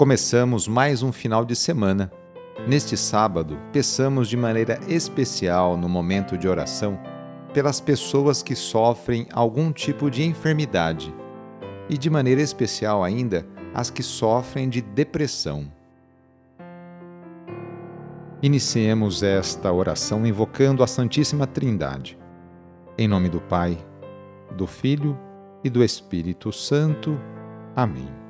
Começamos mais um final de semana. Neste sábado, peçamos de maneira especial no momento de oração pelas pessoas que sofrem algum tipo de enfermidade e de maneira especial ainda as que sofrem de depressão. Iniciemos esta oração invocando a Santíssima Trindade. Em nome do Pai, do Filho e do Espírito Santo. Amém.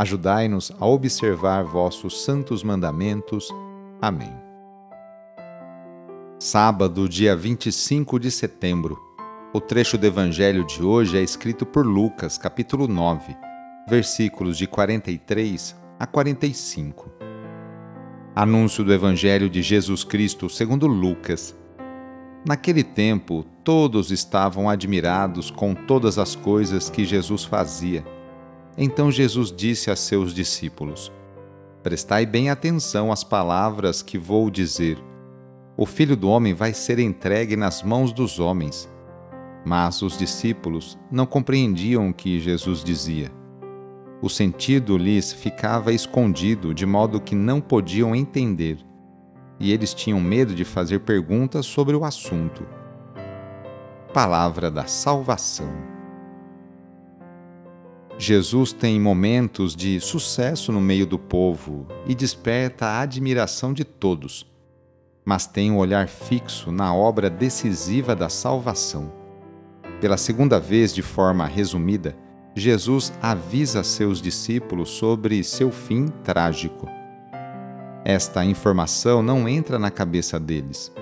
Ajudai-nos a observar vossos santos mandamentos. Amém. Sábado, dia 25 de setembro. O trecho do evangelho de hoje é escrito por Lucas, capítulo 9, versículos de 43 a 45. Anúncio do Evangelho de Jesus Cristo segundo Lucas. Naquele tempo, todos estavam admirados com todas as coisas que Jesus fazia. Então Jesus disse a seus discípulos: Prestai bem atenção às palavras que vou dizer. O filho do homem vai ser entregue nas mãos dos homens. Mas os discípulos não compreendiam o que Jesus dizia. O sentido lhes ficava escondido, de modo que não podiam entender, e eles tinham medo de fazer perguntas sobre o assunto. Palavra da Salvação. Jesus tem momentos de sucesso no meio do povo e desperta a admiração de todos, mas tem um olhar fixo na obra decisiva da salvação. Pela segunda vez, de forma resumida, Jesus avisa seus discípulos sobre seu fim trágico. Esta informação não entra na cabeça deles.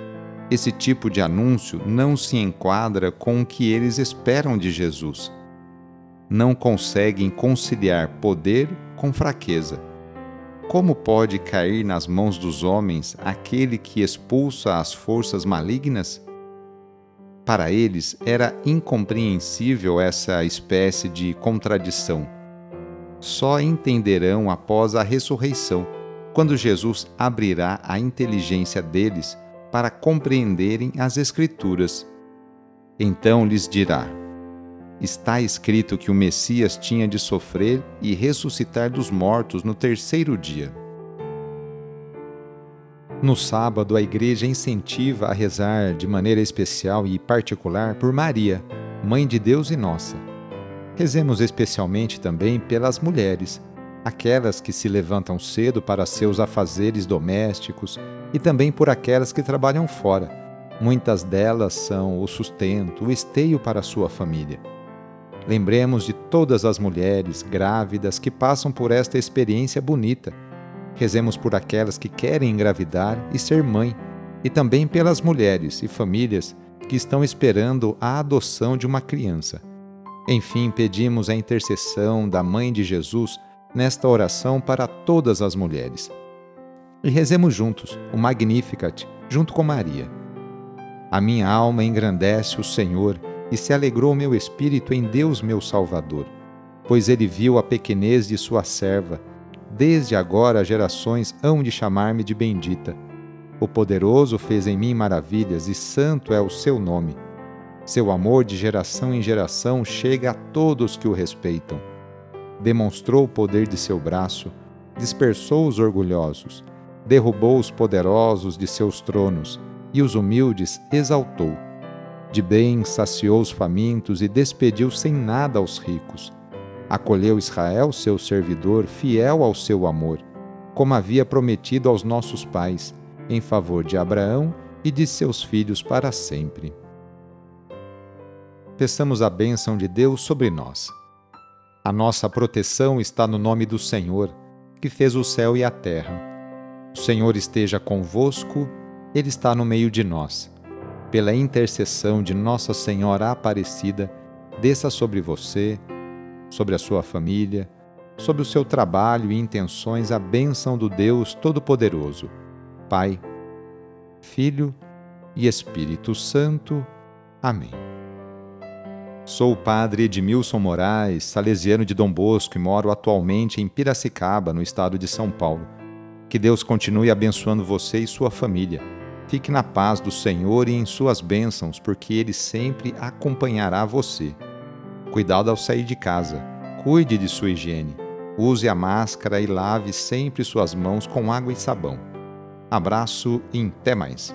Esse tipo de anúncio não se enquadra com o que eles esperam de Jesus. Não conseguem conciliar poder com fraqueza. Como pode cair nas mãos dos homens aquele que expulsa as forças malignas? Para eles era incompreensível essa espécie de contradição. Só entenderão após a ressurreição, quando Jesus abrirá a inteligência deles para compreenderem as Escrituras. Então lhes dirá: Está escrito que o Messias tinha de sofrer e ressuscitar dos mortos no terceiro dia. No sábado, a igreja incentiva a rezar de maneira especial e particular por Maria, Mãe de Deus e nossa. Rezemos especialmente também pelas mulheres, aquelas que se levantam cedo para seus afazeres domésticos e também por aquelas que trabalham fora. Muitas delas são o sustento, o esteio para sua família. Lembremos de todas as mulheres grávidas que passam por esta experiência bonita Rezemos por aquelas que querem engravidar e ser mãe, e também pelas mulheres e famílias que estão esperando a adoção de uma criança. Enfim, pedimos a intercessão da Mãe de Jesus nesta oração para todas as mulheres. E rezemos juntos o Magnificat, junto com Maria. A minha alma engrandece o Senhor e se alegrou meu espírito em Deus meu Salvador, pois ele viu a pequenez de sua serva Desde agora gerações hão de chamar-me de bendita. O poderoso fez em mim maravilhas e santo é o seu nome. Seu amor de geração em geração chega a todos que o respeitam. Demonstrou o poder de seu braço, dispersou os orgulhosos, derrubou os poderosos de seus tronos e os humildes exaltou. De bem saciou os famintos e despediu sem nada aos ricos Acolheu Israel, seu servidor, fiel ao seu amor, como havia prometido aos nossos pais, em favor de Abraão e de seus filhos para sempre. Peçamos a bênção de Deus sobre nós. A nossa proteção está no nome do Senhor, que fez o céu e a terra. O Senhor esteja convosco, Ele está no meio de nós. Pela intercessão de Nossa Senhora Aparecida, desça sobre você, sobre a sua família, sobre o seu trabalho e intenções a bênção do Deus Todo-Poderoso, Pai, Filho e Espírito Santo. Amém. Sou o padre Edmilson Moraes, salesiano de Dom Bosco e moro atualmente em Piracicaba, no estado de São Paulo. Que Deus continue abençoando você e sua família. Fique na paz do Senhor e em suas bênçãos, porque Ele sempre acompanhará você. Cuidado ao sair de casa. Cuide de sua higiene. Use a máscara e lave sempre suas mãos com água e sabão. Abraço e até mais.